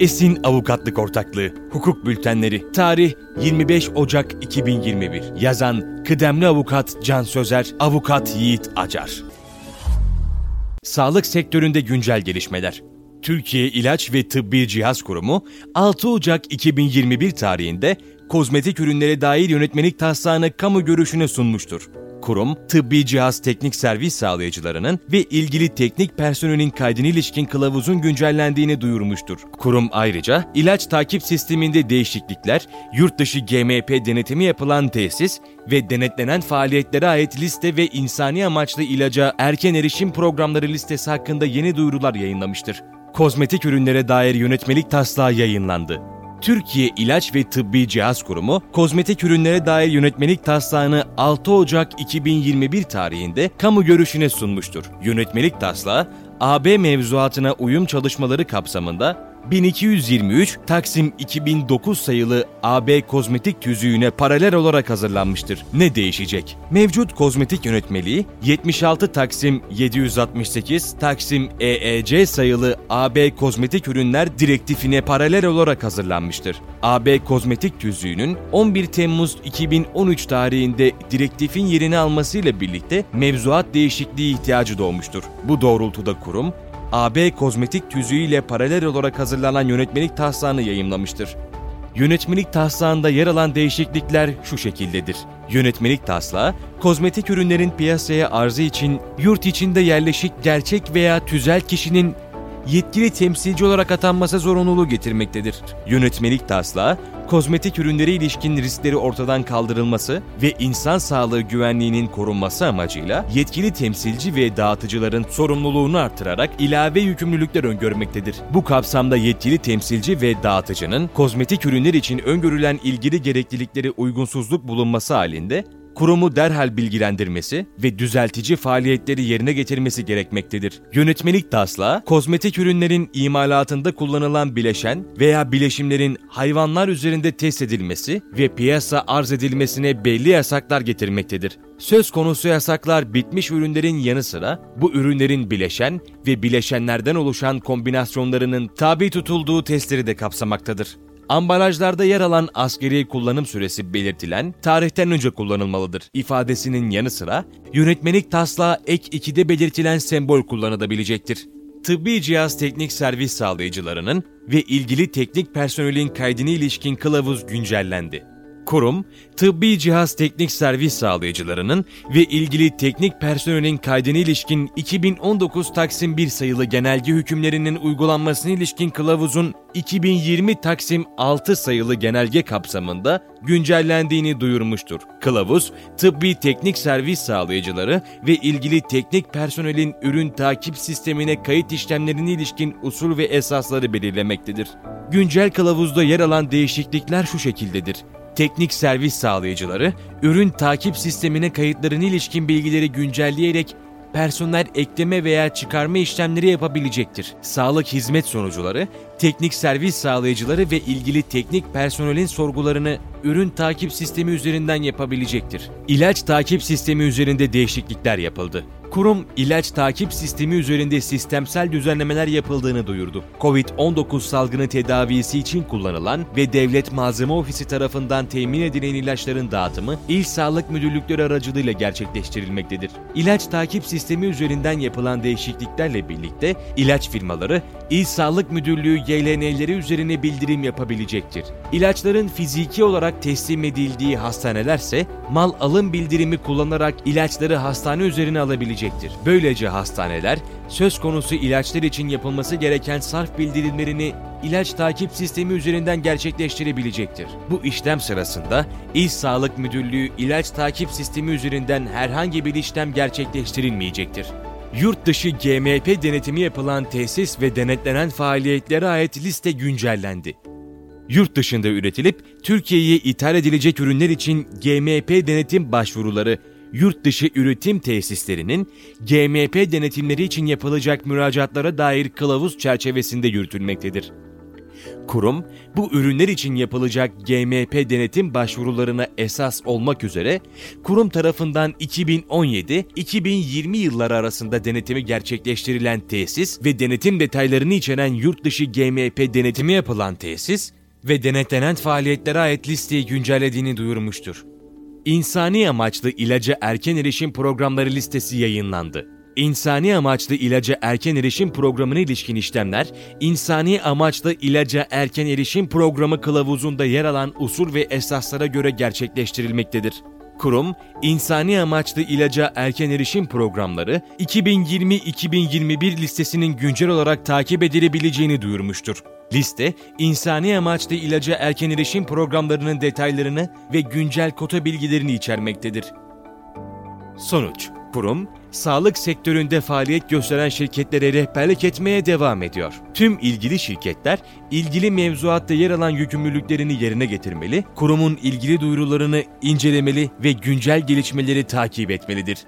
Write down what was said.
Esin Avukatlık Ortaklığı Hukuk Bültenleri Tarih 25 Ocak 2021 Yazan Kıdemli Avukat Can Sözer Avukat Yiğit Acar. Sağlık sektöründe güncel gelişmeler. Türkiye İlaç ve Tıbbi Cihaz Kurumu 6 Ocak 2021 tarihinde kozmetik ürünlere dair yönetmelik taslağını kamu görüşüne sunmuştur. Kurum, tıbbi cihaz teknik servis sağlayıcılarının ve ilgili teknik personelin kaydına ilişkin kılavuzun güncellendiğini duyurmuştur. Kurum ayrıca ilaç takip sisteminde değişiklikler, yurt dışı GMP denetimi yapılan tesis ve denetlenen faaliyetlere ait liste ve insani amaçlı ilaca erken erişim programları listesi hakkında yeni duyurular yayınlamıştır. Kozmetik ürünlere dair yönetmelik taslağı yayınlandı. Türkiye İlaç ve Tıbbi Cihaz Kurumu, kozmetik ürünlere dair yönetmelik taslağını 6 Ocak 2021 tarihinde kamu görüşüne sunmuştur. Yönetmelik taslağı, AB mevzuatına uyum çalışmaları kapsamında 1223 Taksim 2009 sayılı AB kozmetik tüzüğüne paralel olarak hazırlanmıştır. Ne değişecek? Mevcut kozmetik yönetmeliği 76 Taksim 768 Taksim EEC sayılı AB kozmetik ürünler direktifine paralel olarak hazırlanmıştır. AB kozmetik tüzüğünün 11 Temmuz 2013 tarihinde direktifin yerini almasıyla birlikte mevzuat değişikliği ihtiyacı doğmuştur. Bu doğrultuda kurum, AB kozmetik tüzüğü ile paralel olarak hazırlanan yönetmelik taslağını yayımlamıştır. Yönetmelik taslağında yer alan değişiklikler şu şekildedir. Yönetmelik taslağı, kozmetik ürünlerin piyasaya arzı için yurt içinde yerleşik gerçek veya tüzel kişinin yetkili temsilci olarak atanması zorunluluğu getirmektedir. Yönetmelik taslağı, kozmetik ürünlere ilişkin riskleri ortadan kaldırılması ve insan sağlığı güvenliğinin korunması amacıyla yetkili temsilci ve dağıtıcıların sorumluluğunu artırarak ilave yükümlülükler öngörmektedir. Bu kapsamda yetkili temsilci ve dağıtıcının kozmetik ürünler için öngörülen ilgili gereklilikleri uygunsuzluk bulunması halinde kurumu derhal bilgilendirmesi ve düzeltici faaliyetleri yerine getirmesi gerekmektedir. Yönetmelik taslağı, kozmetik ürünlerin imalatında kullanılan bileşen veya bileşimlerin hayvanlar üzerinde test edilmesi ve piyasa arz edilmesine belli yasaklar getirmektedir. Söz konusu yasaklar bitmiş ürünlerin yanı sıra bu ürünlerin bileşen ve bileşenlerden oluşan kombinasyonlarının tabi tutulduğu testleri de kapsamaktadır. Ambalajlarda yer alan askeri kullanım süresi belirtilen tarihten önce kullanılmalıdır ifadesinin yanı sıra yönetmelik taslağı ek 2'de belirtilen sembol kullanılabilecektir. Tıbbi cihaz teknik servis sağlayıcılarının ve ilgili teknik personelin kaydına ilişkin kılavuz güncellendi. Kurum, tıbbi cihaz teknik servis sağlayıcılarının ve ilgili teknik personelin kaydına ilişkin 2019 Taksim 1 sayılı genelge hükümlerinin uygulanmasına ilişkin kılavuzun 2020 Taksim 6 sayılı genelge kapsamında güncellendiğini duyurmuştur. Kılavuz, tıbbi teknik servis sağlayıcıları ve ilgili teknik personelin ürün takip sistemine kayıt işlemlerine ilişkin usul ve esasları belirlemektedir. Güncel kılavuzda yer alan değişiklikler şu şekildedir teknik servis sağlayıcıları, ürün takip sistemine kayıtlarına ilişkin bilgileri güncelleyerek personel ekleme veya çıkarma işlemleri yapabilecektir. Sağlık hizmet sonucuları, teknik servis sağlayıcıları ve ilgili teknik personelin sorgularını ürün takip sistemi üzerinden yapabilecektir. İlaç takip sistemi üzerinde değişiklikler yapıldı. Kurum ilaç takip sistemi üzerinde sistemsel düzenlemeler yapıldığını duyurdu. Covid-19 salgını tedavisi için kullanılan ve Devlet Malzeme Ofisi tarafından temin edilen ilaçların dağıtımı İl Sağlık Müdürlükleri aracılığıyla gerçekleştirilmektedir. İlaç takip sistemi üzerinden yapılan değişikliklerle birlikte ilaç firmaları İl Sağlık Müdürlüğü YLN'leri üzerine bildirim yapabilecektir. İlaçların fiziki olarak teslim edildiği hastanelerse mal alım bildirimi kullanarak ilaçları hastane üzerine alabilecektir edilecektir. Böylece hastaneler söz konusu ilaçlar için yapılması gereken sarf bildirimlerini ilaç takip sistemi üzerinden gerçekleştirebilecektir. Bu işlem sırasında İl Sağlık Müdürlüğü ilaç takip sistemi üzerinden herhangi bir işlem gerçekleştirilmeyecektir. Yurt dışı GMP denetimi yapılan tesis ve denetlenen faaliyetlere ait liste güncellendi. Yurt dışında üretilip Türkiye'ye ithal edilecek ürünler için GMP denetim başvuruları yurt dışı üretim tesislerinin GMP denetimleri için yapılacak müracaatlara dair kılavuz çerçevesinde yürütülmektedir. Kurum, bu ürünler için yapılacak GMP denetim başvurularına esas olmak üzere, kurum tarafından 2017-2020 yılları arasında denetimi gerçekleştirilen tesis ve denetim detaylarını içeren yurt dışı GMP denetimi yapılan tesis ve denetlenen faaliyetlere ait listeyi güncellediğini duyurmuştur. İnsani amaçlı ilaca erken erişim programları listesi yayınlandı. İnsani amaçlı ilaca erken erişim programına ilişkin işlemler, insani amaçlı ilaca erken erişim programı kılavuzunda yer alan usul ve esaslara göre gerçekleştirilmektedir. Kurum, insani amaçlı ilaca erken erişim programları 2020-2021 listesinin güncel olarak takip edilebileceğini duyurmuştur. Liste, insani amaçlı ilaca erken erişim programlarının detaylarını ve güncel kota bilgilerini içermektedir. Sonuç Kurum, sağlık sektöründe faaliyet gösteren şirketlere rehberlik etmeye devam ediyor. Tüm ilgili şirketler, ilgili mevzuatta yer alan yükümlülüklerini yerine getirmeli, kurumun ilgili duyurularını incelemeli ve güncel gelişmeleri takip etmelidir.